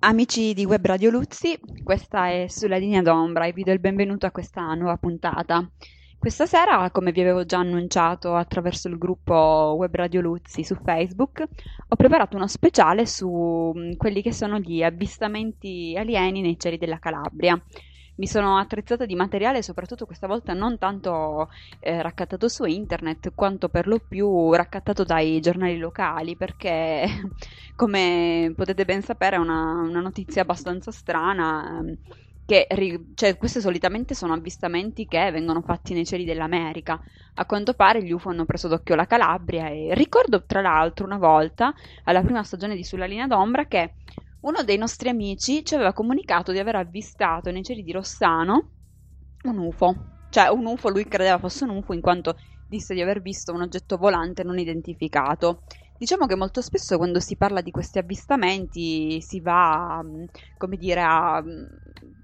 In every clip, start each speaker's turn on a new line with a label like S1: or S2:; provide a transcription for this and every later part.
S1: amici di Web Radio Luzzi, questa è Sulla linea d'ombra e vi do il benvenuto a questa nuova puntata. Questa sera, come vi avevo già annunciato attraverso il gruppo Web Radio Luzzi su Facebook, ho preparato uno speciale su mm, quelli che sono gli avvistamenti alieni nei cieli della Calabria mi sono attrezzata di materiale, soprattutto questa volta non tanto eh, raccattato su internet, quanto per lo più raccattato dai giornali locali, perché come potete ben sapere è una, una notizia abbastanza strana. Ehm, che cioè, questi solitamente sono avvistamenti che vengono fatti nei cieli dell'America. A quanto pare gli UFO hanno preso d'occhio la Calabria e ricordo tra l'altro una volta, alla prima stagione di Sulla linea d'ombra, che uno dei nostri amici ci aveva comunicato di aver avvistato nei cieli di Rossano un UFO. Cioè, un UFO, lui credeva fosse un UFO in quanto disse di aver visto un oggetto volante non identificato. Diciamo che molto spesso quando si parla di questi avvistamenti si va, mm, come dire, a mm,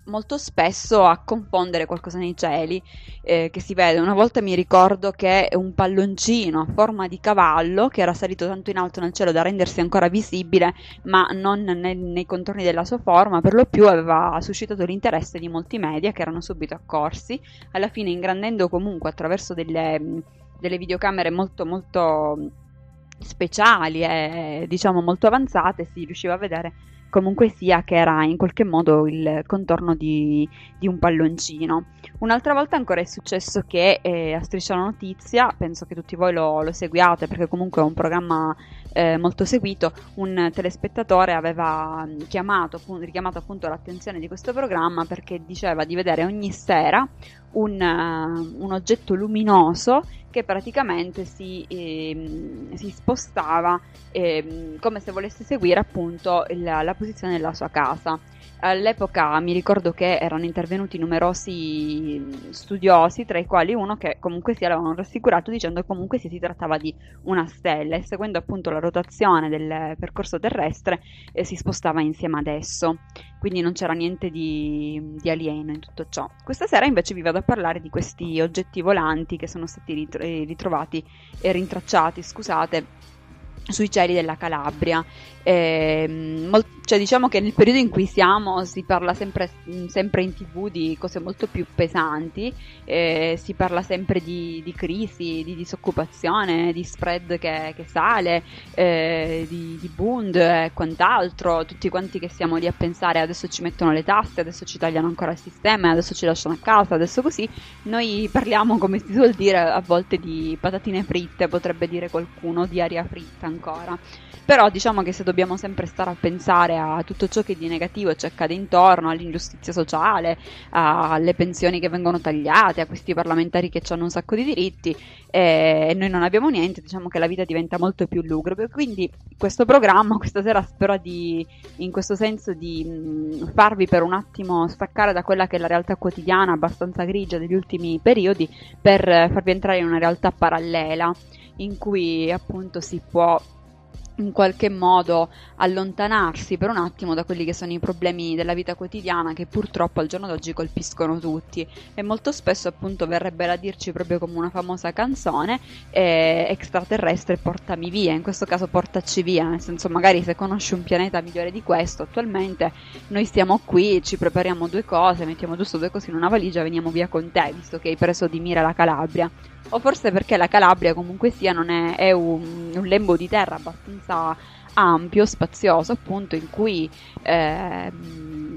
S1: molto spesso a confondere qualcosa nei cieli eh, che si vede. Una volta mi ricordo che un palloncino a forma di cavallo che era salito tanto in alto nel cielo da rendersi ancora visibile, ma non nel, nei contorni della sua forma, per lo più aveva suscitato l'interesse di molti media che erano subito accorsi, alla fine ingrandendo comunque attraverso delle, delle videocamere molto molto speciali e diciamo molto avanzate si riusciva a vedere comunque sia che era in qualche modo il contorno di, di un palloncino. Un'altra volta ancora è successo che eh, a Striscia la Notizia, penso che tutti voi lo, lo seguiate perché comunque è un programma eh, molto seguito, un telespettatore aveva chiamato, richiamato appunto l'attenzione di questo programma perché diceva di vedere ogni sera un, uh, un oggetto luminoso che praticamente si, eh, si spostava eh, come se volesse seguire appunto il, la posizione della sua casa. All'epoca mi ricordo che erano intervenuti numerosi studiosi, tra i quali uno che comunque sia l'avevano rassicurato dicendo che comunque si trattava di una stella e seguendo appunto la rotazione del percorso terrestre eh, si spostava insieme ad esso. Quindi non c'era niente di, di, alieno in tutto ciò. Questa sera invece vi vado a parlare di questi oggetti volanti che sono stati ritrovati e rintracciati, scusate, sui cieli della Calabria. Eh, mol- cioè, diciamo che nel periodo in cui siamo si parla sempre, sempre in tv di cose molto più pesanti, eh, si parla sempre di, di, crisi, di disoccupazione, di spread che, che sale, eh, di, di Bund e quant'altro. Tutti quanti che siamo lì a pensare adesso ci mettono le tasse, adesso ci tagliano ancora il sistema, adesso ci lasciano a casa, adesso così. Noi parliamo, come si suol dire, a volte di patatine fritte, potrebbe dire qualcuno, di aria fritta ancora. Però diciamo che se dobbiamo sempre stare a pensare a tutto ciò che di negativo ci accade intorno, all'ingiustizia sociale, alle pensioni che vengono tagliate, a questi parlamentari che hanno un sacco di diritti e noi non abbiamo niente, diciamo che la vita diventa molto più lugubre. Quindi questo programma questa sera spero di, in questo senso, di mh, farvi per un attimo staccare da quella che è la realtà quotidiana abbastanza grigia degli ultimi periodi per farvi entrare in una realtà parallela in cui appunto si può in qualche modo allontanarsi per un attimo da quelli che sono i problemi della vita quotidiana che purtroppo al giorno d'oggi colpiscono tutti. E molto spesso appunto verrebbe a dirci proprio come una famosa canzone eh, extraterrestre portami via, in questo caso portaci via, nel senso magari se conosci un pianeta migliore di questo attualmente noi stiamo qui, ci prepariamo due cose, mettiamo giusto due cose in una valigia e veniamo via con te visto che hai preso di mira la Calabria o forse perché la Calabria comunque sia è, è un, un, lembo di terra abbastanza ampio, spazioso appunto in cui eh,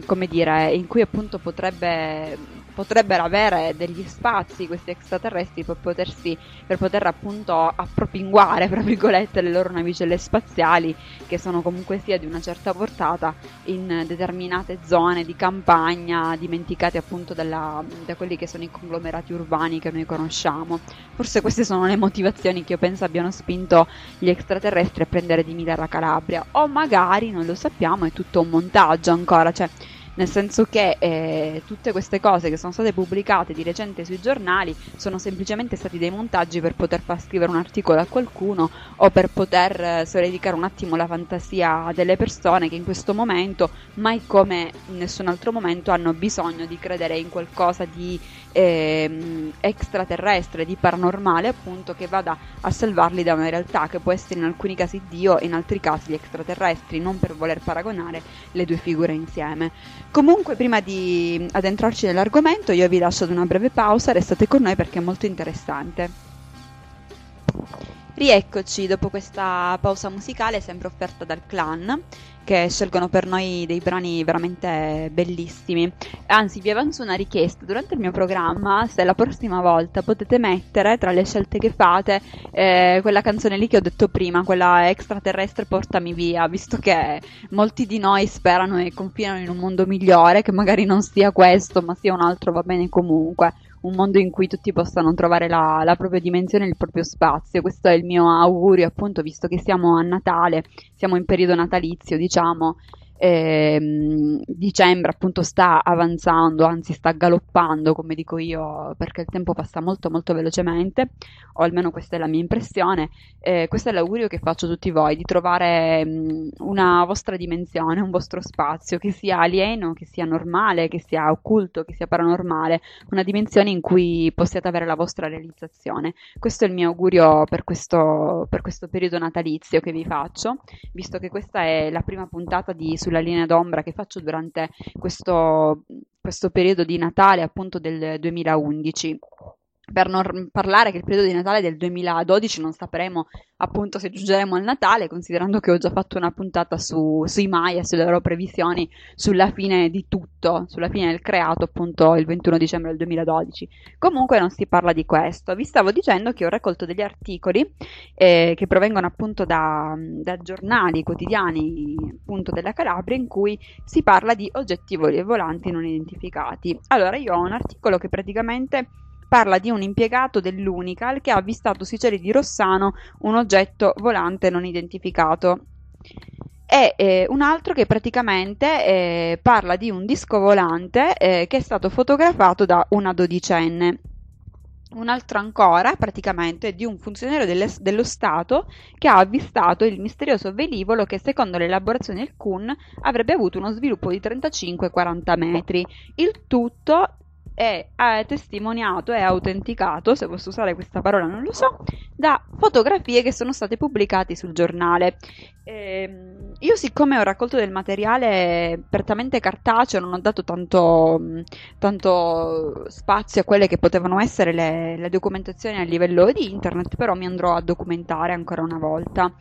S1: come dire, in cui appunto potrebbe potrebbero avere degli spazi questi extraterrestri per potersi per poter appunto appropinguare fra virgolette le loro navicelle spaziali che sono comunque sia di una certa portata in determinate zone di campagna dimenticate appunto dalla, da quelli che sono i conglomerati urbani che noi conosciamo. Forse queste sono le motivazioni che io penso abbiano spinto gli extraterrestri a prendere di mira la Calabria. O magari non lo sappiamo è tutto un montaggio ancora cioè nel senso che eh, tutte queste cose che sono state pubblicate di recente sui giornali sono semplicemente stati dei montaggi per poter far scrivere un articolo a qualcuno o per poter eh, sollecitare un attimo la fantasia delle persone che in questo momento, mai come in nessun altro momento, hanno bisogno di credere in qualcosa di eh, extraterrestre, di paranormale, appunto, che vada a salvarli da una realtà che può essere in alcuni casi Dio e in altri casi gli extraterrestri, non per voler paragonare le due figure insieme. Comunque, prima di addentrarci nell'argomento, io vi lascio ad una breve pausa, restate con noi perché è molto interessante. Rieccoci dopo questa pausa musicale sempre offerta dal clan che scelgono per noi dei brani veramente bellissimi. Anzi, vi avanzo una richiesta durante il mio programma, se la prossima volta potete mettere tra le scelte che fate eh, quella canzone lì che ho detto prima, quella extraterrestre portami via, visto che molti di noi sperano e confinano in un mondo migliore, che magari non sia questo, ma sia un altro, va bene comunque un mondo in cui tutti possano trovare la, la propria dimensione e il proprio spazio. Questo è il mio augurio, appunto, visto che siamo a Natale, siamo in periodo natalizio, diciamo, eh, dicembre appunto sta avanzando, anzi sta galoppando, come dico io, perché il tempo passa molto molto velocemente, o almeno questa è la mia impressione. Eh, questo è l'augurio che faccio a tutti voi, di trovare mh, una vostra dimensione, un vostro spazio, che sia alieno, che sia normale, che sia occulto, che sia paranormale, una dimensione in cui possiate avere la vostra realizzazione. Questo è il mio augurio per questo, per questo periodo natalizio che vi faccio, visto che questa è la prima puntata di sulla linea d'ombra che faccio durante questo, questo periodo di Natale appunto del 2011 per non parlare che il periodo di Natale del 2012 non sapremo appunto se giungeremo al Natale, considerando che ho già fatto una puntata su, sui Maya, sulle loro previsioni, sulla fine di tutto, sulla fine del creato appunto il 21 dicembre del 2012. Comunque non si parla di questo. Vi stavo dicendo che ho raccolto degli articoli eh, che provengono appunto da, da giornali quotidiani appunto della Calabria in cui si parla di oggetti volanti non identificati. Allora io ho un articolo che praticamente parla di un impiegato dell'Unical che ha avvistato sui cieli di Rossano un oggetto volante non identificato. E eh, un altro che praticamente eh, parla di un disco volante eh, che è stato fotografato da una dodicenne. Un altro ancora, praticamente, di un funzionario delle, dello Stato che ha avvistato il misterioso velivolo che, secondo le elaborazioni del CUN, avrebbe avuto uno sviluppo di 35-40 metri. Il tutto è, è testimoniato e autenticato, se posso usare questa parola non lo so, da fotografie che sono state pubblicate sul giornale. Eh, io siccome ho raccolto del materiale prettamente cartaceo, non ho dato tanto, tanto spazio a quelle che potevano essere le, le documentazioni a livello di internet, però mi andrò a documentare ancora una volta.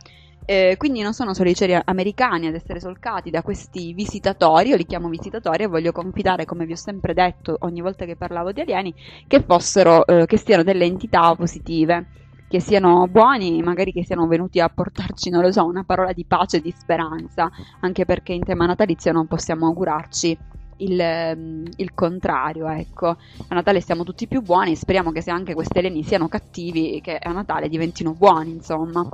S1: Eh, quindi non sono solo i cieli americani ad essere solcati da questi visitatori, io li chiamo visitatori e voglio confidare, come vi ho sempre detto ogni volta che parlavo di alieni, che fossero, eh, che siano delle entità positive, che siano buoni, magari che siano venuti a portarci, non lo so, una parola di pace e di speranza, anche perché in tema natalizio non possiamo augurarci il, ehm, il, contrario, ecco. A Natale siamo tutti più buoni, speriamo che se anche questi alieni siano cattivi, che a Natale diventino buoni, insomma.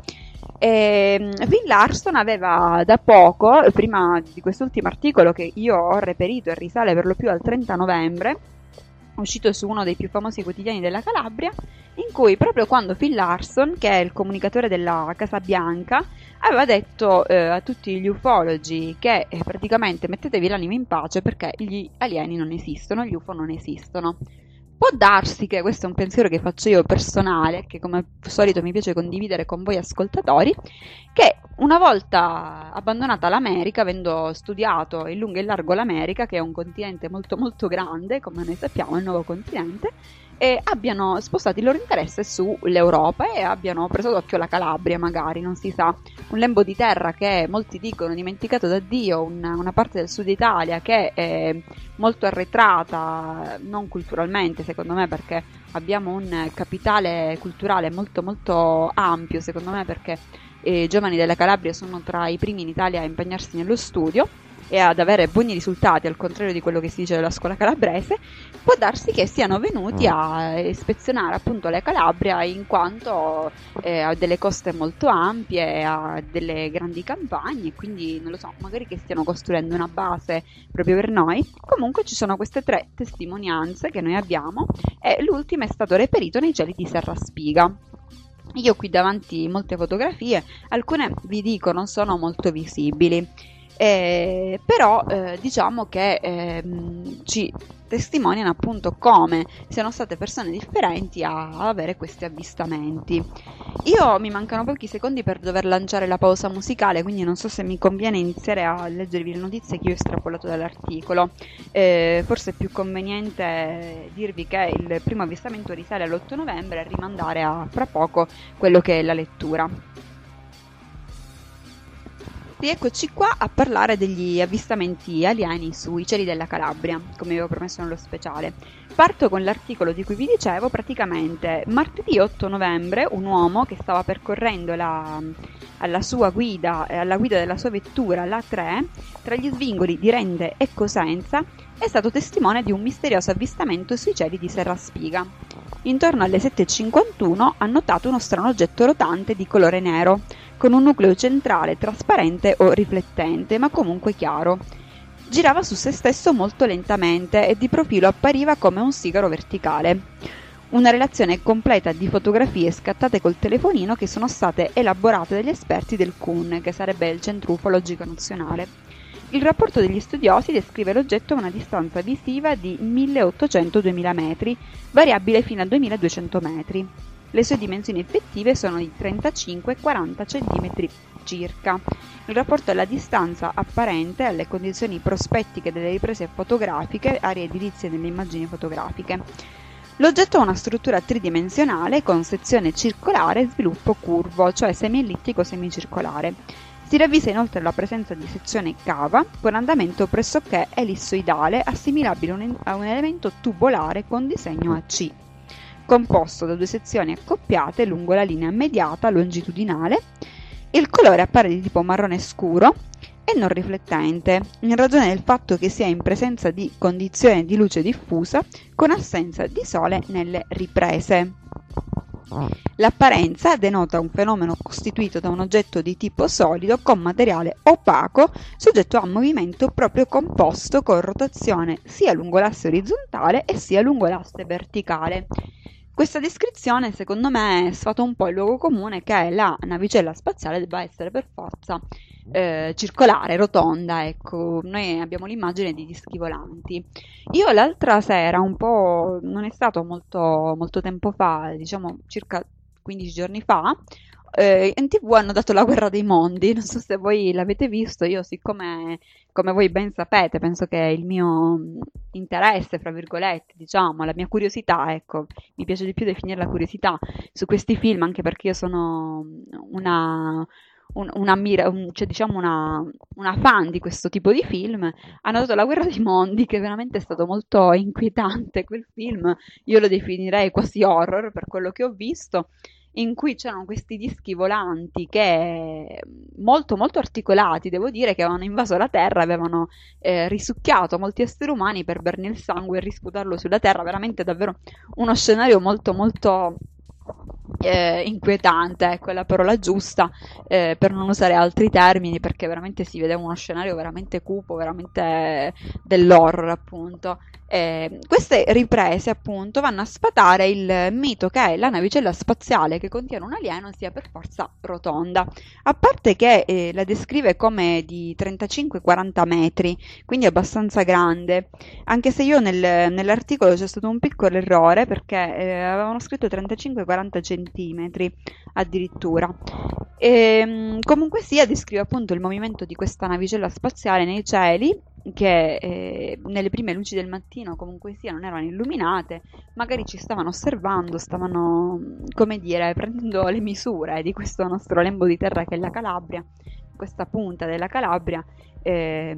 S1: E ehm, Bill Larson aveva da poco, prima di quest'ultimo articolo che io ho reperito e risale per lo più al 30 novembre, uscito su uno dei più famosi quotidiani della Calabria, in cui proprio quando Phil Larson, che è il comunicatore della Casa Bianca, aveva detto eh, a tutti gli ufologi che eh, praticamente mettetevi l'anima in pace perché gli alieni non esistono, gli UFO non esistono. Può darsi che questo è un pensiero che faccio io personale, che come al solito mi piace condividere con voi ascoltatori, che una volta abbandonata l'America, avendo studiato in lungo e largo l'America, che è un continente molto molto grande, come noi sappiamo, è il nuovo continente, e abbiano spostato il loro interesse sull'Europa e abbiano preso d'occhio la Calabria, magari, non si sa. Un lembo di terra che molti dicono dimenticato da Dio, una, una parte del sud Italia che è molto arretrata, non culturalmente secondo me, perché abbiamo un capitale culturale molto molto ampio, secondo me, perché i giovani della Calabria sono tra i primi in Italia a impegnarsi nello studio e ad avere buoni risultati, al contrario di quello che si dice della scuola calabrese, può darsi che siano venuti a ispezionare appunto la Calabria in quanto eh, ha delle coste molto ampie, ha delle grandi campagne, quindi non lo so, magari che stiano costruendo una base proprio per noi. Comunque ci sono queste tre testimonianze che noi abbiamo e l'ultima è stato reperito nei cieli di Serra Spiga. Io ho qui davanti molte fotografie, alcune vi dico non sono molto visibili. Eh, però eh, diciamo che eh, ci testimoniano appunto come siano state persone differenti a avere questi avvistamenti. Io mi mancano pochi secondi per dover lanciare la pausa musicale, quindi non so se mi conviene iniziare a leggervi le notizie che io ho estrapolato dall'articolo. Eh, forse è più conveniente dirvi che il primo avvistamento risale all'8 novembre e rimandare a fra poco quello che è la lettura. Rieccoci qua a parlare degli avvistamenti alieni sui cieli della Calabria, come avevo promesso nello speciale. Parto con l'articolo di cui vi dicevo, praticamente martedì 8 novembre un uomo che stava percorrendo la, alla sua guida, alla guida della sua vettura, la 3, tra gli svingoli di Rende e Cosenza, è stato testimone di un misterioso avvistamento sui cieli di Serra Spiga. Intorno alle 7.51 ha notato uno strano oggetto rotante di colore nero, con un nucleo centrale trasparente o riflettente, ma comunque chiaro. Girava su se stesso molto lentamente e di profilo appariva come un sigaro verticale. Una relazione completa di fotografie scattate col telefonino che sono state elaborate dagli esperti del CUN, che sarebbe il Centro Ufologico Nazionale. Il rapporto degli studiosi descrive l'oggetto a una distanza visiva di 1800-2000 metri, variabile fino a 2200 metri. Le sue dimensioni effettive sono di 35-40 cm circa. Il rapporto alla distanza apparente alle condizioni prospettiche delle riprese fotografiche, aree edilizie nelle immagini fotografiche. L'oggetto ha una struttura tridimensionale con sezione circolare e sviluppo curvo, cioè semiellittico semicircolare. Si ravvisa inoltre la presenza di sezione cava con andamento pressoché ellissoidale assimilabile a un elemento tubolare con disegno a C composto da due sezioni accoppiate lungo la linea mediata longitudinale. Il colore appare di tipo marrone scuro e non riflettente, in ragione del fatto che sia in presenza di condizioni di luce diffusa con assenza di sole nelle riprese. L'apparenza denota un fenomeno costituito da un oggetto di tipo solido con materiale opaco soggetto a movimento proprio composto con rotazione sia lungo l'asse orizzontale e sia lungo l'asse verticale. Questa descrizione, secondo me, sfata un po' il luogo comune che la navicella spaziale debba essere per forza eh, circolare, rotonda, ecco, noi abbiamo l'immagine di dischi volanti. Io l'altra sera, un po', non è stato molto, molto tempo fa, diciamo circa 15 giorni fa, eh, in tv hanno dato la guerra dei mondi, non so se voi l'avete visto, io siccome, come voi ben sapete, penso che il mio interesse, fra virgolette, diciamo, la mia curiosità, ecco, mi piace di più definire la curiosità su questi film, anche perché io sono una, un, una, un, cioè, diciamo una, una, fan di questo tipo di film, hanno dato La guerra dei mondi, che veramente è stato molto inquietante quel film, io lo definirei quasi horror per quello che ho visto, in cui c'erano questi dischi volanti che molto molto articolati, devo dire, che avevano invaso la Terra, avevano eh, risucchiato molti esseri umani per berne il sangue e risputarlo sulla Terra, veramente davvero uno scenario molto molto eh, inquietante, ecco è la parola giusta, eh, per non usare altri termini, perché veramente si vedeva uno scenario veramente cupo, veramente dell'horror appunto. Eh, queste riprese appunto vanno a sfatare il mito che la navicella spaziale che contiene un alieno sia per forza rotonda, a parte che eh, la descrive come di 35-40 metri, quindi abbastanza grande, anche se io nel, nell'articolo c'è stato un piccolo errore perché eh, avevano scritto 35-40 centimetri addirittura. E, ehm, comunque sia, descrive appunto il movimento di questa navicella spaziale nei cieli che eh, nelle prime luci del mattino comunque sia non erano illuminate, magari ci stavano osservando, stavano, come dire, prendendo le misure di questo nostro lembo di terra che è la Calabria, questa punta della Calabria, eh,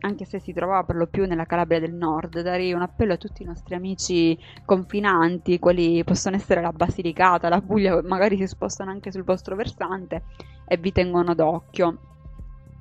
S1: anche se si trovava per lo più nella Calabria del Nord. Darei un appello a tutti i nostri amici confinanti, quali possono essere la Basilicata, la Puglia, magari si spostano anche sul vostro versante e vi tengono d'occhio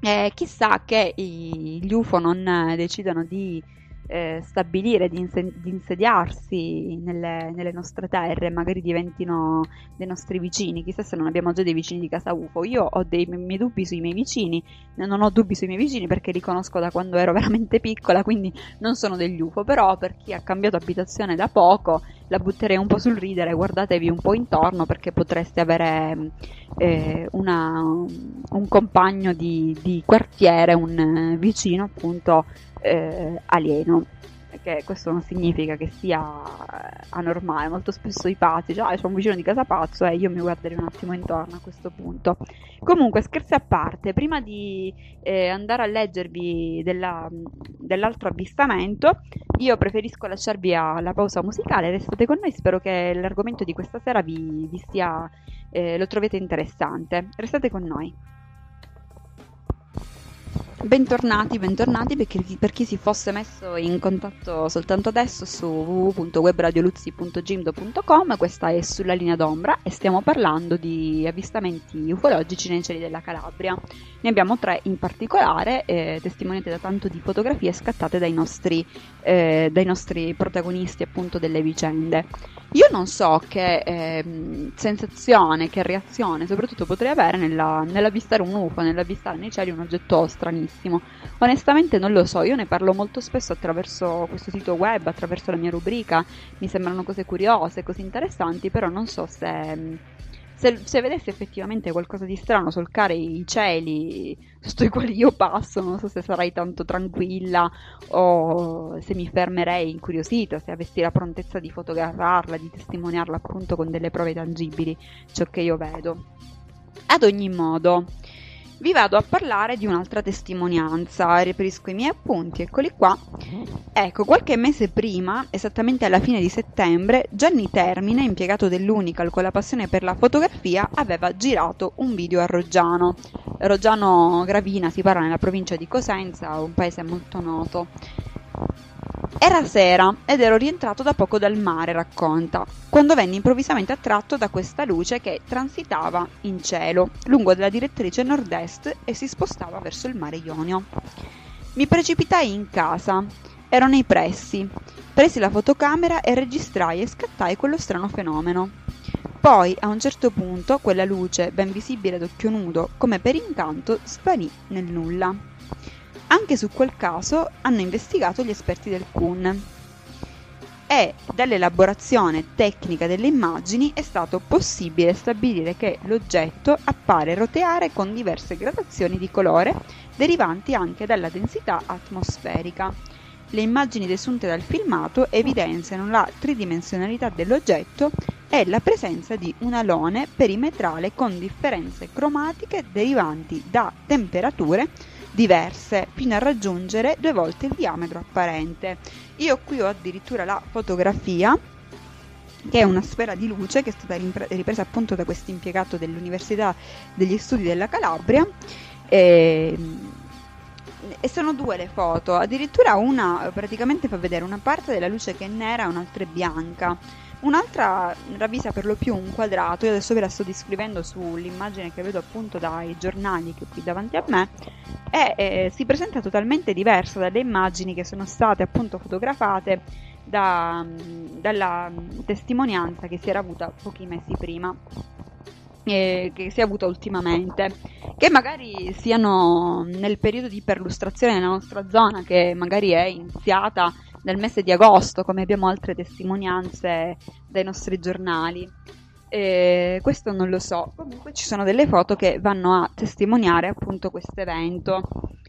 S1: E chissà che gli UFO non decidano di eh, stabilire, di, inse- di insediarsi nelle, nelle, nostre terre, magari diventino dei nostri vicini. Chissà se non abbiamo già dei vicini di casa UFO. Io ho dei miei dubbi sui miei vicini, non ho dubbi sui miei vicini perché li conosco da quando ero veramente piccola, quindi non sono degli UFO. Però per chi ha cambiato abitazione da poco, la butterei un po' sul ridere. Guardatevi un po' intorno perché potreste avere eh, una, un compagno di, di quartiere, un vicino appunto eh, alieno perché questo non significa che sia eh, anormale, molto spesso i pazzi, cioè ah, c'è un vicino di casa pazzo e io mi guarderei un attimo intorno a questo punto. Comunque, scherzi a parte, prima di eh, andare a leggervi della, dell'altro avvistamento, io preferisco lasciarvi alla pausa musicale, restate con noi, spero che l'argomento di questa sera vi, vi sia, eh, lo trovete interessante. Restate con noi. Bentornati, bentornati per chi, per chi, si fosse messo in contatto soltanto adesso su www.webradioluzzi.gimdo.com questa è sulla linea d'ombra e stiamo parlando di avvistamenti ufologici nei cieli della Calabria. Ne abbiamo tre in particolare, eh, testimoniate da tanto di fotografie scattate dai nostri, eh, dai nostri protagonisti appunto delle vicende. Io non so che eh, sensazione, che reazione soprattutto potrei avere nella, nell'avvistare un UFO, nell'avvistare nei cieli un oggetto stranissimo. Onestamente non lo so, io ne parlo molto spesso attraverso questo sito web, attraverso la mia rubrica, mi sembrano cose curiose, cose interessanti, però non so se se, se vedessi effettivamente qualcosa di strano solcare i cieli sotto i quali io passo, non so se sarai tanto tranquilla o se mi fermerei incuriosita, se avessi la prontezza di fotografarla, di testimoniarla appunto con delle prove tangibili, ciò che io vedo. Ad ogni modo, vi vado a parlare di un'altra testimonianza, riferisco i miei appunti, eccoli qua. Ecco, qualche mese prima, esattamente alla fine di settembre, Gianni Termine, impiegato dell'Unical con la passione per la fotografia, aveva girato un video a Roggiano. Roggiano Gravina si parla nella provincia di Cosenza, un paese molto noto. Era sera ed ero rientrato da poco dal mare, racconta, quando venni improvvisamente attratto da questa luce che transitava in cielo, lungo della direttrice nord-est e si spostava verso il mare Ionio. Mi precipitai in casa, ero nei pressi, presi la fotocamera e registrai e scattai quello strano fenomeno. Poi, a un certo punto, quella luce, ben visibile ad occhio nudo, come per incanto, svanì nel nulla. Anche su quel caso hanno investigato gli esperti del CUN e dall'elaborazione tecnica delle immagini è stato possibile stabilire che l'oggetto appare roteare con diverse gradazioni di colore derivanti anche dalla densità atmosferica. Le immagini desunte dal filmato evidenziano la tridimensionalità dell'oggetto e la presenza di un alone perimetrale con differenze cromatiche derivanti da temperature diverse fino a raggiungere due volte il diametro apparente. Io qui ho addirittura la fotografia che è una sfera di luce che è stata ripresa appunto da questo impiegato dell'Università degli Studi della Calabria. E, e sono due le foto, addirittura una praticamente fa vedere una parte della luce che è nera e un'altra è bianca. Un'altra ravvisa per lo più un quadrato, io adesso ve la sto descrivendo sull'immagine che vedo appunto dai giornali che ho qui davanti a me, e eh, si presenta totalmente diversa dalle immagini che sono state appunto fotografate da, dalla testimonianza che si era avuta pochi mesi prima. Eh, che si è avuta ultimamente, che magari siano nel periodo di perlustrazione nella nostra zona, che magari è iniziata nel mese di agosto, come abbiamo altre testimonianze dai nostri giornali. E questo non lo so. Comunque ci sono delle foto che vanno a testimoniare appunto questo evento.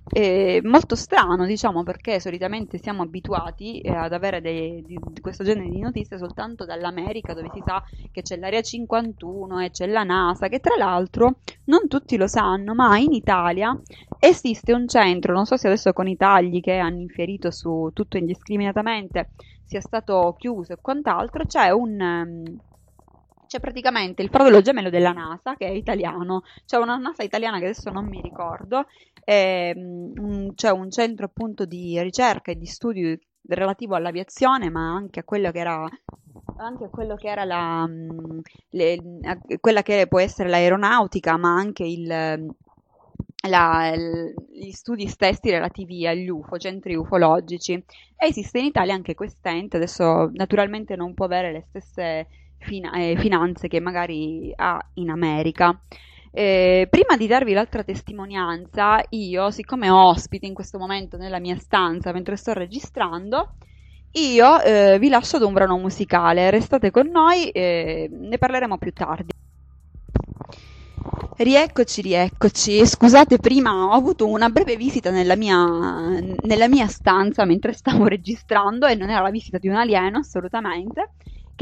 S1: È molto strano, diciamo, perché solitamente siamo abituati eh, ad avere dei, di, di, questo genere di notizie soltanto dall'America, dove si sa che c'è l'Area 51 e c'è la NASA, che tra l'altro non tutti lo sanno, ma in Italia esiste un centro, non so se adesso con i tagli che hanno inferito su tutto indiscriminatamente sia stato chiuso e quant'altro, c'è un... Um, c'è praticamente il fratello gemello della NASA che è italiano, c'è una NASA italiana che adesso non mi ricordo, e, um, c'è un centro appunto di ricerca e di studio relativo all'aviazione, ma anche a quello che era anche a quello che era la um, le, quella che può essere l'aeronautica, ma anche il la, gli studi stessi relativi agli UFO, centri ufologici. Esiste in Italia anche quest'ente, adesso naturalmente non può avere le stesse fina- eh, finanze che magari ha in America. Eh, prima di darvi l'altra testimonianza, io, siccome ho ospiti in questo momento nella mia stanza mentre sto registrando, io eh, vi lascio ad un brano musicale. Restate con noi, e ne parleremo più tardi. Rieccoci, rieccoci. Scusate, prima ho avuto una breve visita nella mia, nella mia stanza mentre stavo registrando e non era la visita di un alieno, assolutamente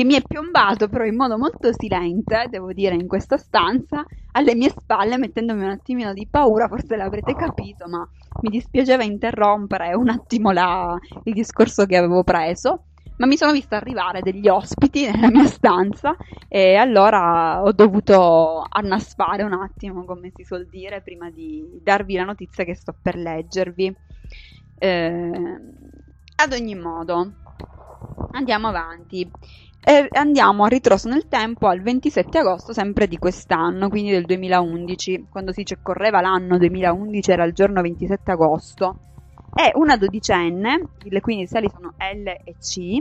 S1: che mi è piombato però in modo molto silente, devo dire, in questa stanza, alle mie spalle, mettendomi un attimino di paura, forse l'avrete capito, ma mi dispiaceva interrompere un attimo la, il discorso che avevo preso. Ma mi sono vista arrivare degli ospiti nella mia stanza e allora ho dovuto annaspare un attimo, come si suol dire, prima di darvi la notizia che sto per leggervi. Eh, ad ogni modo, andiamo avanti. E andiamo a ritroso nel tempo al 27 agosto sempre di quest'anno, quindi del 2011, quando si correva l'anno 2011 era il giorno 27 agosto. E una dodicenne, le cui iniziali sono L e C,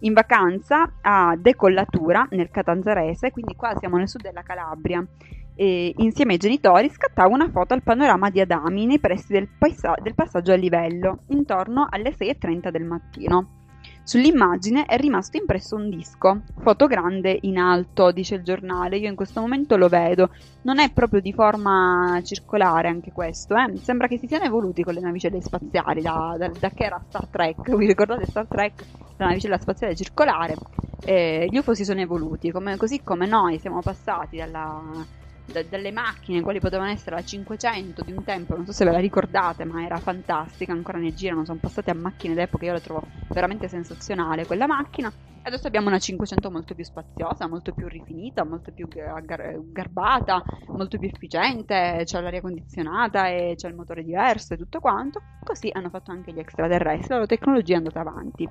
S1: in vacanza a Decollatura nel Catanzarese, quindi qua siamo nel sud della Calabria, e insieme ai genitori scattava una foto al panorama di Adami nei pressi del, paesa- del passaggio a livello, intorno alle 6.30 del mattino. Sull'immagine è rimasto impresso un disco, foto grande in alto, dice il giornale, io in questo momento lo vedo, non è proprio di forma circolare anche questo, eh? sembra che si siano evoluti con le navicelle spaziali, da, da, da che era Star Trek, vi ricordate Star Trek? La navicella spaziale circolare, eh, gli UFO si sono evoluti, come, così come noi siamo passati dalla da, dalle macchine, quali potevano essere la 500 di un tempo, non so se ve la ricordate, ma era fantastica, ancora ne girano, sono passate a macchine d'epoca, io la trovo veramente sensazionale quella macchina. Adesso abbiamo una 500 molto più spaziosa, molto più rifinita, molto più gar- garbata, molto più efficiente, c'è l'aria condizionata e c'è il motore diverso e tutto quanto. Così hanno fatto anche gli extraterrestri, la loro tecnologia è andata avanti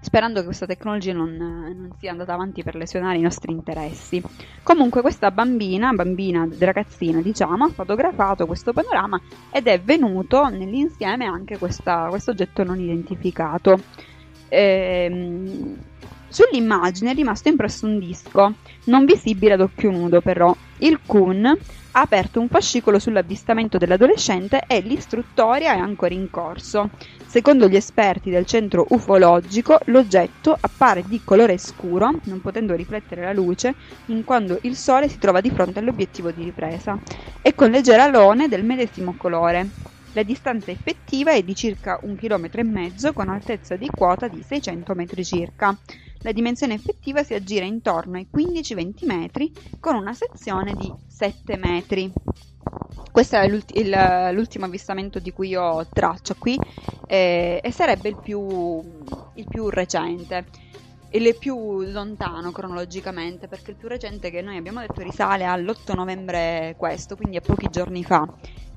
S1: sperando che questa tecnologia non, non, sia andata avanti per lesionare i nostri interessi. Comunque questa bambina, bambina ragazzina diciamo, ha fotografato questo panorama ed è venuto nell'insieme anche questo oggetto non identificato. Ehm, sull'immagine è rimasto impresso un disco, non visibile ad occhio nudo però. Il Kun ha aperto un fascicolo sull'avvistamento dell'adolescente e l'istruttoria è ancora in corso. Secondo gli esperti del centro ufologico, l'oggetto appare di colore scuro, non potendo riflettere la luce, in quanto il Sole si trova di fronte all'obiettivo di ripresa, e con leggera alone del medesimo colore. La distanza effettiva è di circa un chilometro e mezzo con altezza di quota di 600 metri circa. La dimensione effettiva si aggira intorno ai 15-20 metri con una sezione di 7 metri. Questo è l'ult- il, l'ultimo avvistamento di cui ho traccia qui eh, e sarebbe il più, il più recente il più lontano cronologicamente perché il più recente che noi abbiamo detto risale all'8 novembre questo quindi a pochi giorni fa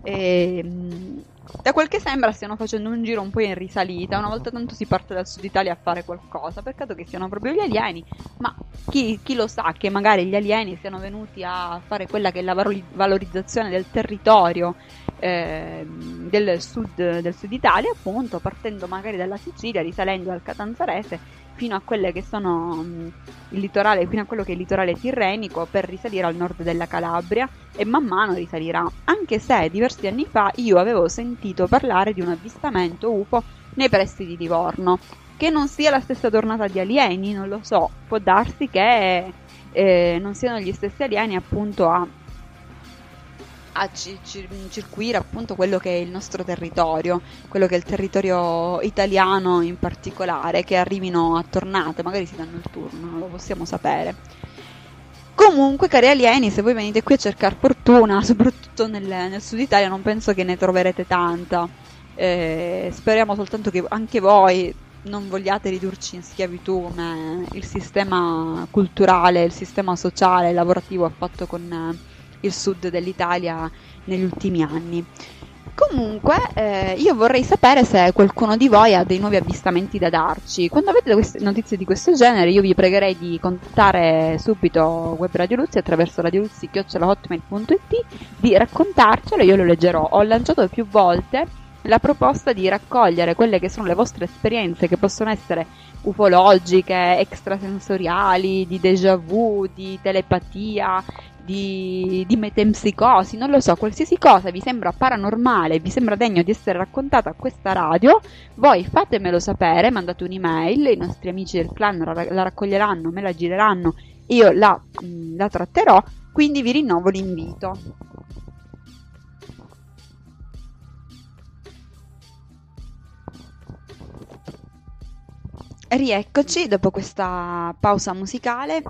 S1: e, ehm, da quel che sembra stiano facendo un giro un po' in risalita, una volta tanto si parte dal sud Italia a fare qualcosa, peccato che siano proprio gli alieni, ma chi, chi lo sa che magari gli alieni siano venuti a fare quella che è la valorizzazione del territorio eh, del, sud, del sud Italia, appunto, partendo magari dalla Sicilia, risalendo al Catanzarese fino a quelle che sono um, il litorale, fino a quello che è il litorale tirrenico per risalire al nord della Calabria e man mano risalirà. Anche se diversi anni fa io avevo sentito parlare di un avvistamento UFO nei pressi di Livorno. Che non sia la stessa tornata di alieni, non lo so, può darsi che eh, non siano gli stessi alieni appunto a a ci- ci- circuire appunto quello che è il nostro territorio, quello che è il territorio italiano in particolare, che arrivino a tornate, magari si danno il turno, non lo possiamo sapere. Comunque, cari alieni, se voi venite qui a cercare fortuna, soprattutto nel, nel sud Italia, non penso che ne troverete tanta. Eh, speriamo soltanto che anche voi non vogliate ridurci in schiavitù come il sistema culturale, il sistema sociale, lavorativo ha fatto con il sud dell'Italia negli ultimi anni. Comunque, eh, io vorrei sapere se qualcuno di voi ha dei nuovi avvistamenti da darci. Quando avete notizie di questo genere, io vi pregherei di contattare subito Web Radio Luzzi attraverso radioluzzi.hotmail.it di raccontarcelo, io lo leggerò. Ho lanciato più volte la proposta di raccogliere quelle che sono le vostre esperienze, che possono essere ufologiche, extrasensoriali, di déjà vu, di telepatia, di, di metempsicosi, non lo so, qualsiasi cosa vi sembra paranormale, vi sembra degno di essere raccontata a questa radio, voi fatemelo sapere, mandate un'email, i nostri amici del clan la, la raccoglieranno, me la gireranno, io la, mh, la tratterò, quindi vi rinnovo l'invito. Rieccoci dopo questa pausa musicale.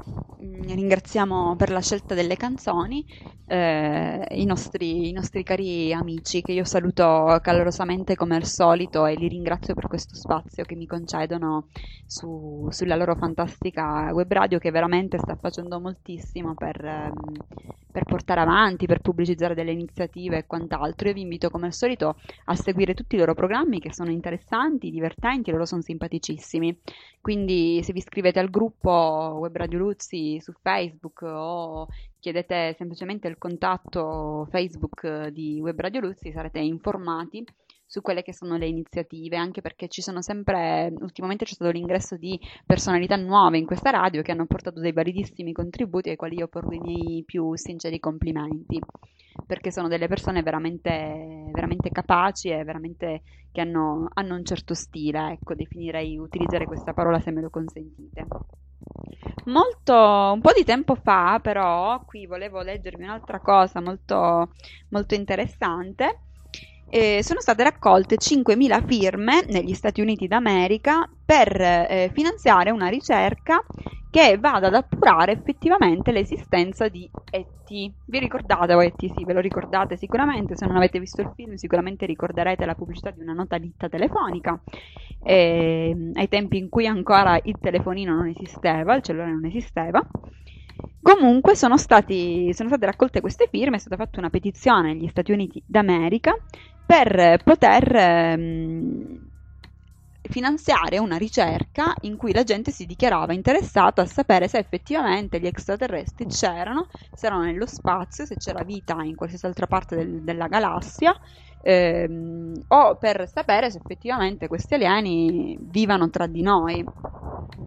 S1: Mm, ringraziamo per la scelta delle canzoni eh, i, nostri, i, nostri, cari amici che io saluto calorosamente come al solito e li ringrazio per questo spazio che mi concedono su, sulla loro fantastica web radio che veramente sta facendo moltissimo per, ehm, per portare avanti, per pubblicizzare delle iniziative e quant'altro. Io vi invito come al solito a seguire tutti i loro programmi che sono interessanti, divertenti, loro sono simpaticissimi. Quindi se vi iscrivete al gruppo Web Radio Luzzi su Facebook o chiedete semplicemente il contatto Facebook di Web Radio Luzzi sarete informati su quelle che sono le iniziative, anche perché ci sono sempre, ultimamente c'è stato l'ingresso di personalità nuove in questa radio che hanno portato dei validissimi contributi ai quali io porgo i miei più sinceri complimenti, perché sono delle persone veramente, veramente capaci e veramente che hanno, hanno un certo stile, ecco, definirei, utilizzare questa parola se me lo consentite. Molto, un po' di tempo fa, però, qui volevo leggervi un'altra cosa molto, molto interessante eh, sono state raccolte 5.000 firme negli Stati Uniti d'America per eh, finanziare una ricerca che vada ad appurare effettivamente l'esistenza di ET. Vi ricordate o ET? Sì, ve lo ricordate sicuramente, se non avete visto il film sicuramente ricorderete la pubblicità di una nota ditta telefonica, eh, ai tempi in cui ancora il telefonino non esisteva, il cellulare non esisteva. Comunque sono, stati, sono, state raccolte queste firme, è stata fatta una petizione negli Stati Uniti d'America per poter ehm, finanziare una ricerca in cui la gente si dichiarava interessata a sapere se effettivamente gli extraterrestri c'erano, se erano nello spazio, se c'era vita in qualsiasi altra parte del, della galassia ehm, o per sapere se effettivamente questi alieni vivano tra di noi.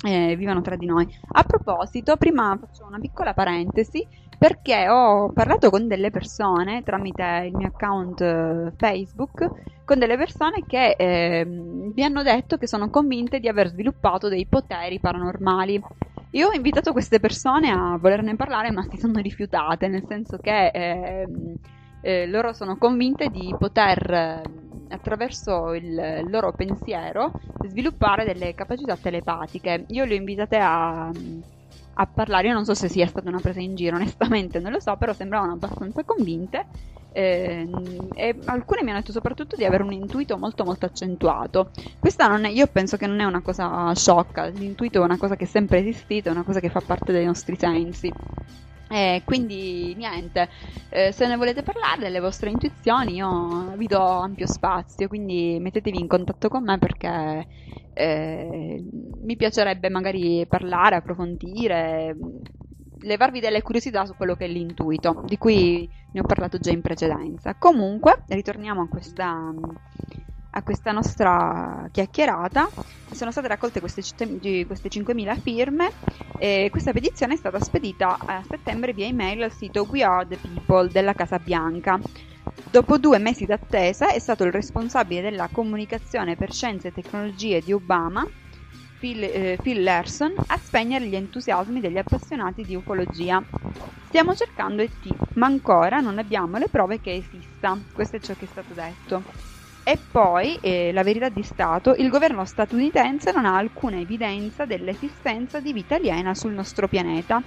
S1: Eh, vivano tra di noi. A proposito, prima faccio una piccola parentesi perché ho parlato con delle persone tramite il mio account eh, Facebook, con delle persone che eh, mi hanno detto che sono convinte di aver sviluppato dei poteri paranormali. Io ho invitato queste persone a volerne parlare, ma si sono rifiutate, nel senso che eh, eh, loro sono convinte di poter attraverso il loro pensiero sviluppare delle capacità telepatiche. Io le ho invitate a a parlare. Io non so se sia stata una presa in giro, onestamente non lo so, però sembravano abbastanza convinte. Eh, e alcune mi hanno detto soprattutto di avere un intuito molto molto accentuato. Questa è, io penso che non è una cosa sciocca, l'intuito è una cosa che è sempre esistita, è una cosa che fa parte dei nostri sensi. E quindi niente, eh, se ne volete parlare delle vostre intuizioni io vi do ampio spazio, quindi mettetevi in contatto con me perché eh, mi piacerebbe magari parlare, approfondire, levarvi delle curiosità su quello che è l'intuito, di cui ne ho parlato già in precedenza. Comunque, ritorniamo a questa a questa nostra chiacchierata sono state raccolte queste, queste 5.000 firme e questa petizione è stata spedita a settembre via email al sito We Are the People della Casa Bianca. Dopo due mesi d'attesa è stato il responsabile della comunicazione per scienze e tecnologie di Obama, Phil, eh, Phil Larson, a spegnere gli entusiasmi degli appassionati di ufologia. Stiamo cercando ET, ma ancora non abbiamo le prove che esista. Questo è ciò che è stato detto. E poi, eh, la verità di Stato, il governo statunitense non ha alcuna evidenza dell'esistenza di vita aliena sul nostro pianeta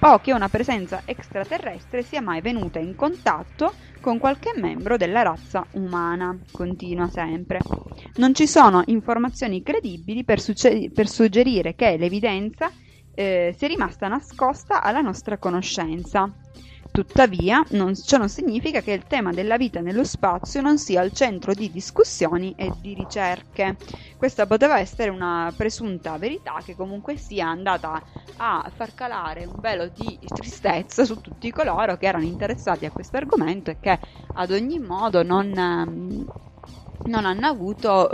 S1: o che una presenza extraterrestre sia mai venuta in contatto con qualche membro della razza umana. Continua sempre. Non ci sono informazioni credibili per, succe- per suggerire che l'evidenza eh, sia rimasta nascosta alla nostra conoscenza. Tuttavia, non, ciò non significa che il tema della vita nello spazio non sia al centro di discussioni e di ricerche. Questa poteva essere una presunta verità che comunque sia andata a far calare un velo di tristezza su tutti coloro che erano interessati a questo argomento e che ad ogni modo non, ehm, non hanno avuto,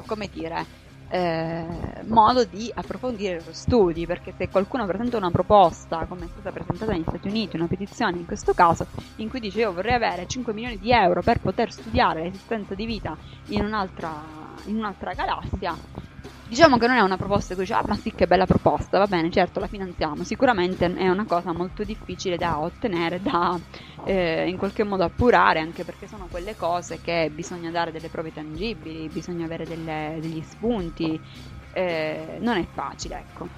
S1: eh, come dire, eh, modo di approfondire i loro studi, perché se qualcuno presenta una proposta, come è stata presentata negli Stati Uniti, una petizione in questo caso, in cui dice io vorrei avere 5 milioni di euro per poter studiare l'esistenza di vita in un'altra, in un'altra galassia, Diciamo che non è una proposta che dice, ah ma sì che bella proposta, va bene, certo la finanziamo, sicuramente è una cosa molto difficile da ottenere, da eh, in qualche modo appurare, anche perché sono quelle cose che bisogna dare delle prove tangibili, bisogna avere delle, degli spunti, eh, non è facile, ecco.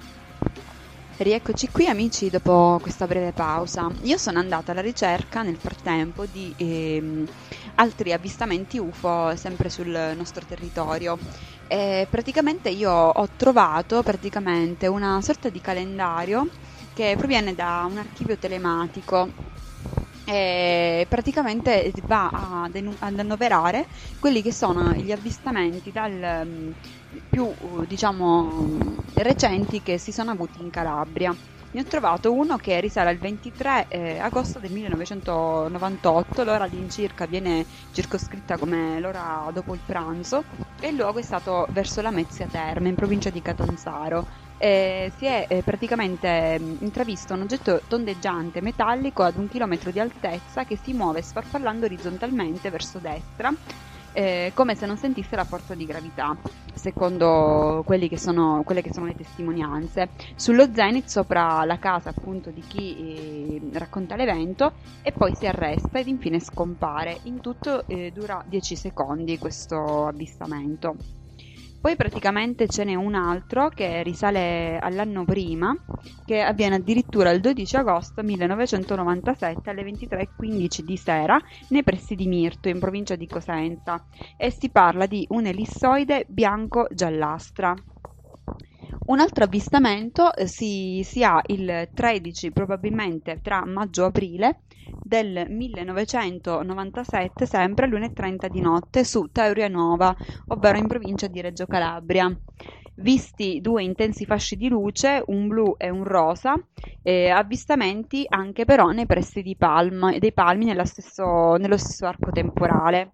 S1: Rieccoci qui amici dopo questa breve pausa. Io sono andata alla ricerca nel frattempo di ehm, altri avvistamenti UFO sempre sul nostro territorio e praticamente io ho trovato praticamente una sorta di calendario che proviene da un archivio telematico e praticamente va ad annoverare quelli che sono gli avvistamenti dal più diciamo recenti che si sono avuti in Calabria. Ne ho trovato uno che risale al 23 eh, agosto del 1998, l'ora all'incirca viene circoscritta come l'ora dopo il pranzo e il luogo è stato verso la Mezzia Terme, in provincia di Catanzaro. Eh, si è eh, praticamente mh, intravisto un oggetto tondeggiante metallico ad un chilometro di altezza che si muove sfarfallando orizzontalmente verso destra eh, come se non sentisse la forza di gravità, secondo che sono, quelle che sono le testimonianze. Sullo zenith sopra la casa appunto di chi eh, racconta l'evento e poi si arresta ed infine scompare. In tutto eh, dura 10 secondi questo avvistamento. Poi praticamente ce n'è un altro che risale all'anno prima, che avviene addirittura il 12 agosto 1997 alle 23.15 di sera nei pressi di Mirto, in provincia di Cosenza, e si parla di un ellissoide bianco-giallastra. Un altro avvistamento eh, si, si, ha il 13, probabilmente tra maggio-aprile del 1997, sempre alle 1.30 di notte, su Tauria Nuova, ovvero in provincia di Reggio Calabria. Visti due intensi fasci di luce, un blu e un rosa, eh, avvistamenti anche però nei pressi palma, dei palmi stesso, nello stesso arco temporale.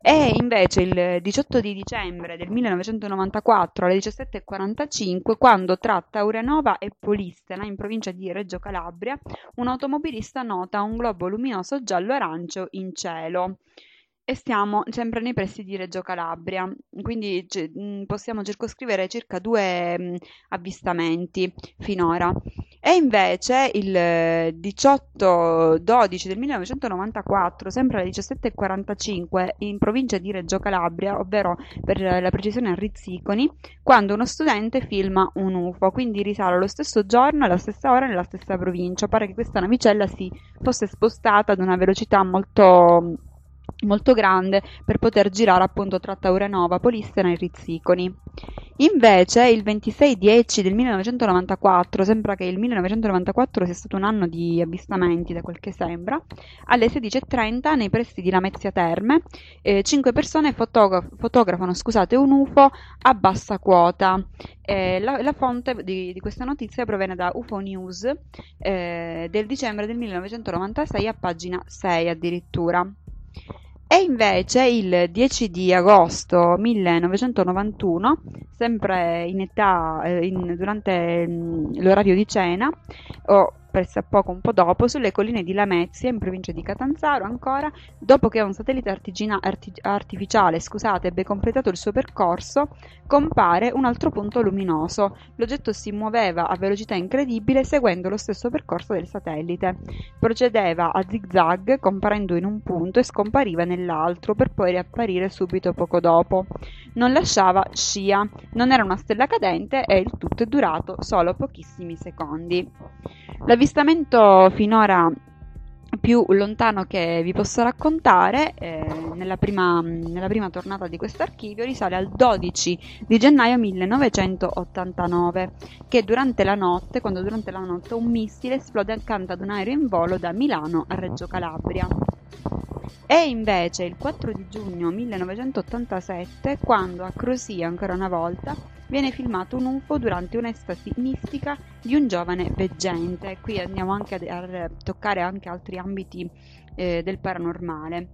S1: E invece il 18 di dicembre del 1994 alle 17.45, quando tra Taurenova e Polistena, in provincia di Reggio Calabria, un automobilista nota un globo luminoso giallo-arancio in cielo e stiamo sempre nei pressi di Reggio Calabria, quindi c- possiamo circoscrivere circa due avvistamenti finora. E invece il 18-12 del 1994, sempre alle 17.45, in provincia di Reggio Calabria, ovvero per la precisione a Rizziconi, quando uno studente filma un UFO, quindi risale lo stesso giorno, alla stessa ora, nella stessa provincia. Pare che questa navicella si fosse spostata ad una velocità molto molto grande per poter girare appunto tra Taurenova, Polistena e Rizziconi. Invece il 26-10 del 1994, sembra che il 1994 sia stato un anno di avvistamenti da quel che sembra, alle 16.30 nei pressi di Lamezia Terme eh, 5 persone fotograf- fotografano scusate, un UFO a bassa quota. Eh, la, la, fonte di, di, questa notizia proviene da UFO News eh, del dicembre del 1996 a pagina 6 addirittura. E invece il 10 di agosto 1991, sempre in età, eh, in, durante mm, l'orario di cena, ho pressappoco un po' dopo, sulle colline di Lamezia, in provincia di Catanzaro, ancora, dopo che un satellite artigina- arti- artificiale scusate, ebbe completato il suo percorso, compare un altro punto luminoso. L'oggetto si muoveva a velocità incredibile seguendo lo stesso percorso del satellite. Procedeva a zigzag, comparendo in un punto e scompariva nell'altro, per poi riapparire subito poco dopo. Non lasciava scia, non era una stella cadente e il tutto è durato solo pochissimi secondi. L'avvistamento finora più lontano che vi posso raccontare, eh, nella, prima, nella, prima, tornata di questo archivio, risale al 12 di gennaio 1989, che durante la notte, quando durante la notte un missile esplode accanto ad un aereo in volo da Milano a Reggio Calabria. E invece il 4 di giugno 1987, quando a Crosia ancora una volta viene filmato un UFO durante un'estasi mistica di un giovane veggente. Qui andiamo anche a, a toccare anche altri ambiti eh, del paranormale.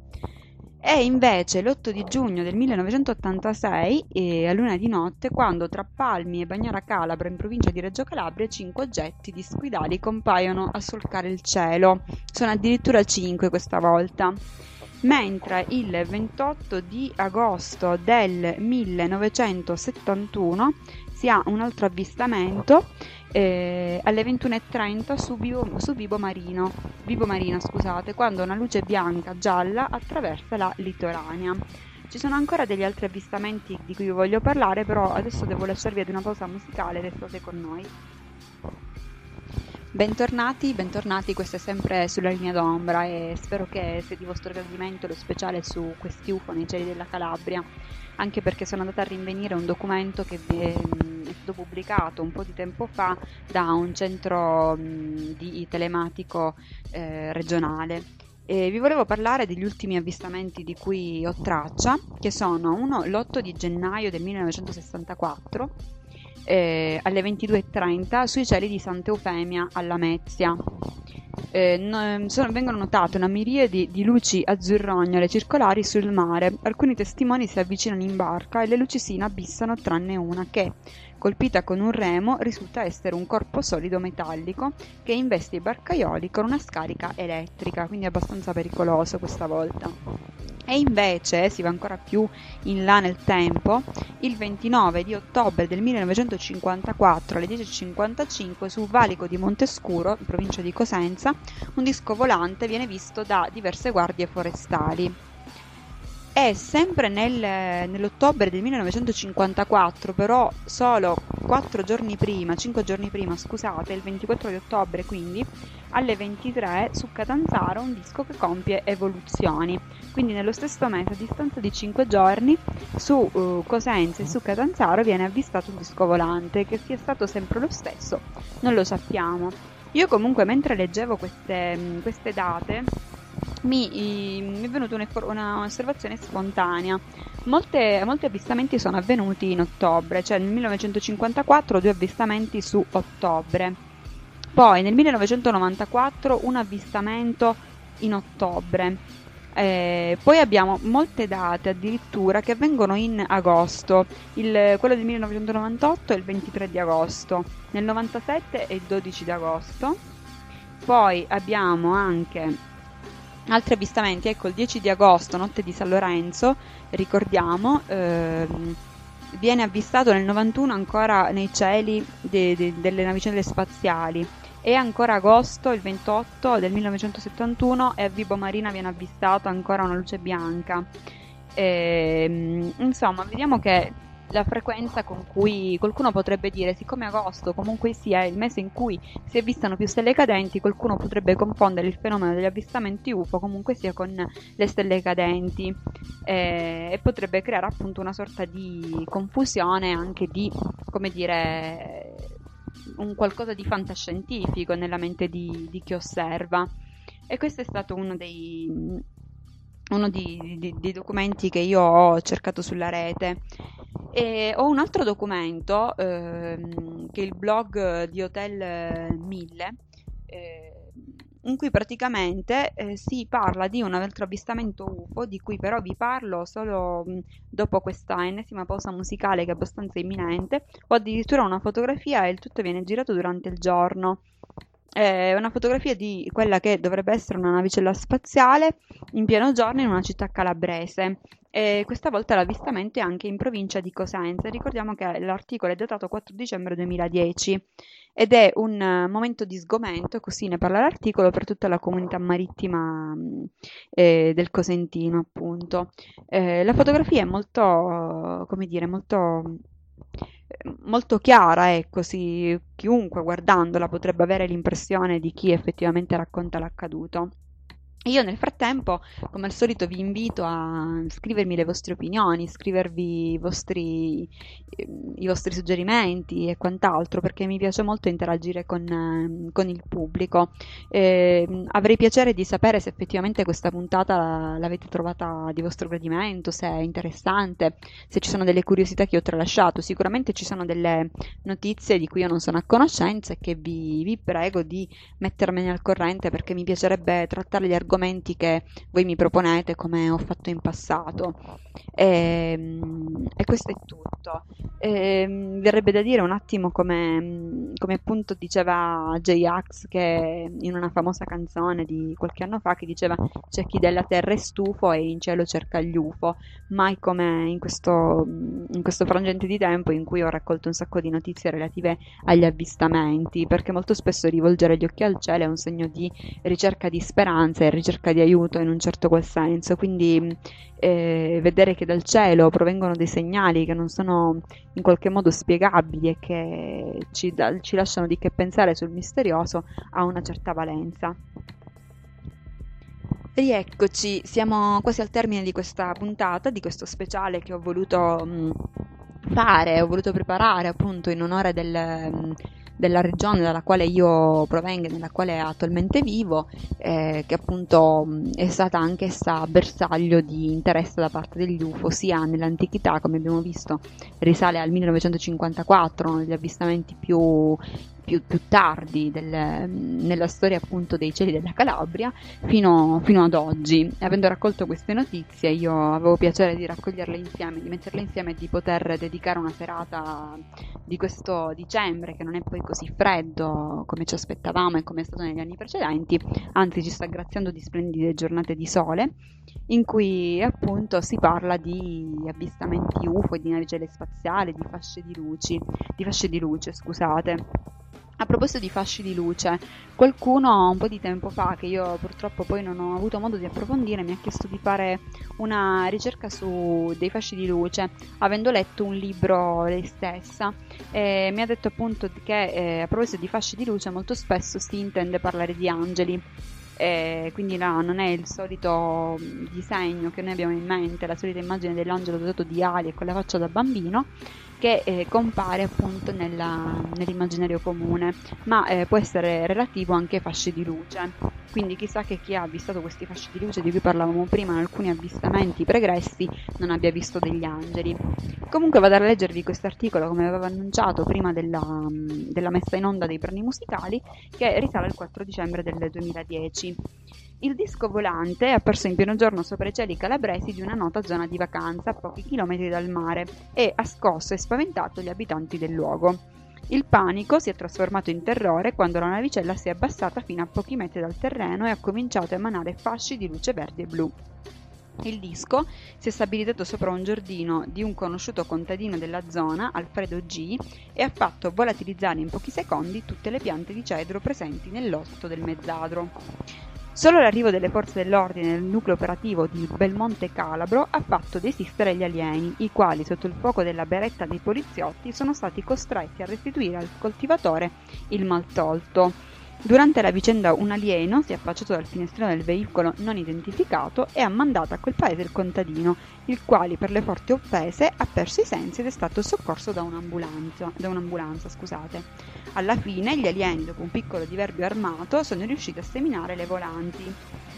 S1: E invece l'8 di giugno del 1986, eh, a luna di notte, quando tra Palmi e Bagnara Calabra, in provincia di Reggio Calabria, cinque oggetti di squidali compaiono a solcare il cielo. Sono addirittura cinque questa volta mentre il 28 di agosto del 1971 si ha un altro avvistamento eh, alle 21.30 su Vivo, su Vibo Marino, Vibo Marina, scusate, quando una luce bianca gialla attraversa la litoranea. Ci sono ancora degli altri avvistamenti di cui vi voglio parlare, però adesso devo lasciarvi ad una pausa musicale, restate con noi. Bentornati, bentornati, questo è sempre sulla linea d'ombra e spero che sia di vostro gradimento lo speciale su questi UFO nei cieli della Calabria, anche perché sono andata a rinvenire un documento che è stato pubblicato un po' di tempo fa da un centro di telematico eh, regionale. E vi volevo parlare degli ultimi avvistamenti di cui ho traccia, che sono uno l'8 di gennaio del 1964 eh, alle 22.30 sui cieli di Santa Eufemia alla Mezzia. Eh, no, sono, vengono notate una miriade di luci azzurrognole circolari sul mare. Alcuni testimoni si avvicinano in barca e le luci si inabissano tranne una che, colpita con un remo, risulta essere un corpo solido metallico che investe i barcaioli con una scarica elettrica, quindi abbastanza pericoloso questa volta. E invece, si va ancora più in là nel tempo, il 29 di ottobre del 1954 alle 10.55 sul valico di Montescuro, in provincia di Cosenza, un disco volante viene visto da diverse guardie forestali. E sempre nel, nell'ottobre del 1954, però solo 4 giorni prima, 5 giorni prima, scusate, il 24 di ottobre quindi, alle 23 su Catanzaro un disco che compie evoluzioni. Quindi nello stesso mese, a distanza di 5 giorni, su uh, Cosenza e su Catanzaro viene avvistato un disco volante, che sia stato sempre lo stesso, non lo sappiamo. Io comunque mentre leggevo queste, queste date mi, mi, è venuta un'osservazione spontanea. Molte, molti avvistamenti sono avvenuti in ottobre, cioè nel 1954 due avvistamenti su ottobre. Poi nel 1994 un avvistamento in ottobre. Eh, poi abbiamo molte date addirittura che avvengono in agosto. Il, quello del 1998 è il 23 di agosto, nel 97 è il 12 di agosto. Poi abbiamo anche altri avvistamenti, ecco il 10 di agosto, notte di San Lorenzo, ricordiamo, ehm, viene avvistato nel 91 ancora nei cieli de, de, delle navicelle spaziali e ancora agosto, il 28 del 1971, e a Vibo Marina viene avvistata ancora una luce bianca. E, ehm, insomma, vediamo che la frequenza con cui qualcuno potrebbe dire, siccome agosto comunque sia il mese in cui si avvistano più stelle cadenti, qualcuno potrebbe confondere il fenomeno degli avvistamenti UFO comunque sia con le stelle cadenti eh, e potrebbe creare appunto una sorta di confusione anche di, come dire, un qualcosa di fantascientifico nella mente di, di chi osserva. E questo è stato uno dei, uno di, di, di, documenti che io ho cercato sulla rete. E ho un altro documento ehm, che è il blog di Hotel 1000. Eh, in cui praticamente eh, si parla di un altro avvistamento UFO, di cui però vi parlo solo dopo questa ennesima pausa musicale che è abbastanza imminente, o addirittura una fotografia e il tutto viene girato durante il giorno. È una fotografia di quella che dovrebbe essere una navicella spaziale in pieno giorno in una città calabrese. E questa volta l'avvistamento è anche in provincia di Cosenza. Ricordiamo che l'articolo è datato 4 dicembre 2010 ed è un uh, momento di sgomento, così ne parla l'articolo, per tutta la comunità marittima eh, del Cosentino, appunto. Eh, la fotografia è molto, come dire, molto molto chiara, ecco, sì, chiunque guardandola potrebbe avere l'impressione di chi effettivamente racconta l'accaduto. Io nel frattempo, come al solito, vi invito a scrivermi le vostre opinioni, scrivervi i vostri, ehm, i vostri suggerimenti e quant'altro, perché mi piace molto interagire con, ehm, con il pubblico. Eh, avrei piacere di sapere se effettivamente questa puntata l'avete trovata di vostro gradimento, se è interessante, se ci sono delle curiosità che ho tralasciato. Sicuramente ci sono delle notizie di cui io non sono a conoscenza e che vi, vi prego di mettermene al corrente perché mi piacerebbe trattare gli argomenti argomenti che voi mi proponete come ho fatto in passato. E, ehm, e questo è tutto. E, ehm, verrebbe da dire un attimo come, come appunto diceva J-Ax che in una famosa canzone di qualche anno fa che diceva c'è chi della terra è stufo e in cielo cerca gli UFO, mai come in questo, in questo frangente di tempo in cui ho raccolto un sacco di notizie relative agli avvistamenti, perché molto spesso rivolgere gli occhi al cielo è un segno di ricerca di speranza e ricerca di aiuto in un certo qual senso, quindi eh, vedere che dal cielo provengono dei segnali che non sono in qualche modo spiegabili e che ci, da, ci lasciano di che pensare sul misterioso ha una certa valenza. Rieccoci, siamo quasi al termine di questa puntata, di questo speciale che ho voluto mh, fare, ho voluto preparare appunto in onore del... Della regione dalla quale io provengo, nella quale attualmente vivo, eh, che appunto è stata anch'essa bersaglio di interesse da parte degli UFO, sia nell'antichità, come abbiamo visto, risale al 1954, negli avvistamenti più più, più tardi del, nella storia appunto dei cieli della Calabria fino, fino, ad oggi. Avendo raccolto queste notizie io avevo piacere di raccoglierle insieme, di metterle insieme e di poter dedicare una serata di questo dicembre che non è poi così freddo come ci aspettavamo e come è stato negli anni precedenti, anzi ci sta graziando di splendide giornate di sole in cui appunto si parla di avvistamenti UFO, di navicelle spaziali, di fasce di luci, di fasce di luce, scusate. A proposito di fasci di luce, qualcuno un po' di tempo fa, che io purtroppo poi non ho avuto modo di approfondire, mi ha chiesto di fare una ricerca su dei fasci di luce, avendo letto un libro lei stessa, e mi ha detto appunto che eh, a proposito di fasci di luce molto spesso si intende parlare di angeli. E quindi no, non è il solito disegno che noi abbiamo in mente, la solita immagine dell'angelo dotato di ali e con la faccia da bambino, che eh, compare appunto nella, nell'immaginario comune, ma eh, può essere relativo anche ai fasci di luce. Quindi chissà che chi ha avvistato questi fasci di luce di cui parlavamo prima in alcuni avvistamenti pregressi non abbia visto degli angeli. Comunque vado a leggervi questo articolo come avevo annunciato prima della, della messa in onda dei brani musicali che risale al 4 dicembre del 2010. Il disco volante è apparso in pieno giorno sopra i cieli calabresi di una nota zona di vacanza a pochi chilometri dal mare e ha scosso e spaventato gli abitanti del luogo. Il panico si è trasformato in terrore quando la navicella si è abbassata fino a pochi metri dal terreno e ha cominciato a emanare fasci di luce verde e blu. Il disco si è stabilizzato sopra un giardino di un conosciuto contadino della zona, Alfredo G, e ha fatto volatilizzare in pochi secondi tutte le piante di cedro presenti nell'otto del mezzadro. Solo l'arrivo delle forze dell'ordine nel nucleo operativo di Belmonte Calabro ha fatto desistere gli alieni, i quali sotto il fuoco della beretta dei poliziotti sono stati costretti a restituire al coltivatore il maltolto. Durante la vicenda un alieno si è affacciato dal finestrino del veicolo non identificato e ha mandato a quel paese il contadino, il quale per le forti offese ha perso i sensi ed è stato soccorso da un'ambulanza. Da un'ambulanza. Alla fine gli alieni, dopo un piccolo diverbio armato, sono riusciti a seminare le volanti.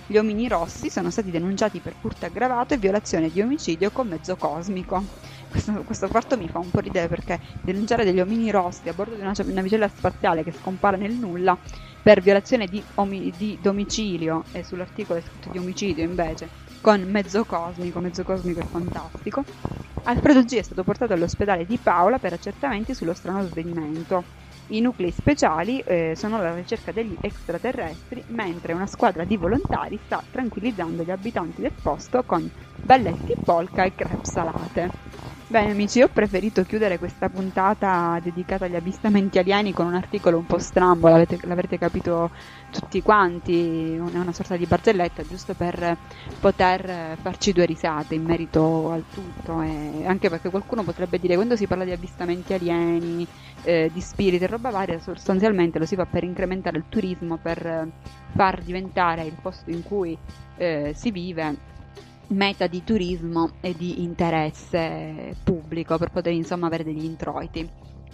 S1: Gli omini rossi sono stati denunciati per furto aggravato e violazione di omicidio con mezzo cosmico. Questo, questo fatto mi fa un po' ridere perché denunciare degli omini rossi a bordo di una navicella spaziale che scompare nel nulla per violazione di, omi- di domicilio e sull'articolo è scritto di omicidio invece con mezzo cosmico, mezzo cosmico è fantastico. Alfredo G è stato portato all'ospedale di Paola per accertamenti sullo strano svenimento. I nuclei speciali eh, sono alla ricerca degli extraterrestri, mentre una squadra di volontari sta tranquillizzando gli abitanti del posto con balletti polka e crepe salate. Bene amici, ho preferito chiudere questa puntata dedicata agli avvistamenti alieni con un articolo un po' strambo, l'avete, l'avrete capito tutti quanti, è una sorta di barzelletta giusto per poter farci due risate in merito al tutto, e anche perché qualcuno potrebbe dire quando si parla di avvistamenti alieni, eh, di spiriti e roba varia, sostanzialmente lo si fa per incrementare il turismo, per far diventare il posto in cui eh, si vive meta di turismo e di interesse pubblico per poter insomma avere degli introiti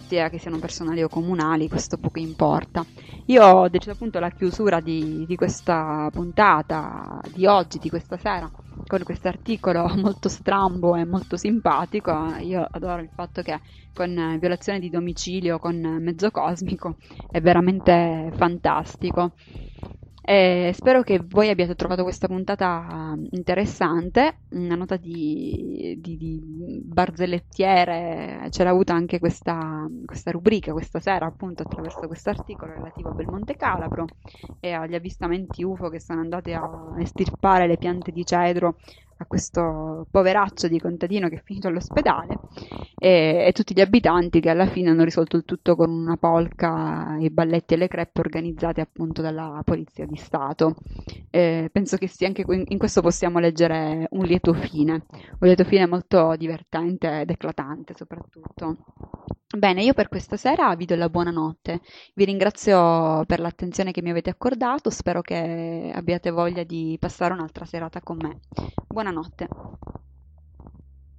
S1: sia che siano personali o comunali, questo poco importa. Io ho deciso appunto la chiusura di, di questa puntata di oggi, di questa sera, con questo articolo molto strambo e molto simpatico. Io adoro il fatto che con violazione di domicilio, con mezzo cosmico, è veramente fantastico. E spero che voi abbiate trovato questa puntata interessante, una nota di, di, di barzellettiere, c'era avuta anche questa, questa, rubrica questa sera appunto attraverso questo articolo relativo a Belmonte Calabro e agli avvistamenti UFO che sono andati a estirpare le piante di cedro a questo poveraccio di contadino che è finito all'ospedale e, e, tutti gli abitanti che alla fine hanno risolto il tutto con una polca, i balletti e le crepe organizzate appunto dalla Polizia di Stato. Eh, penso che sì, anche in questo possiamo leggere un lieto fine, un lieto fine molto divertente ed eclatante soprattutto. Bene, io per questa sera vi do la buonanotte. Vi ringrazio per l'attenzione che mi avete accordato, spero che abbiate voglia di passare un'altra serata con me. Buonanotte.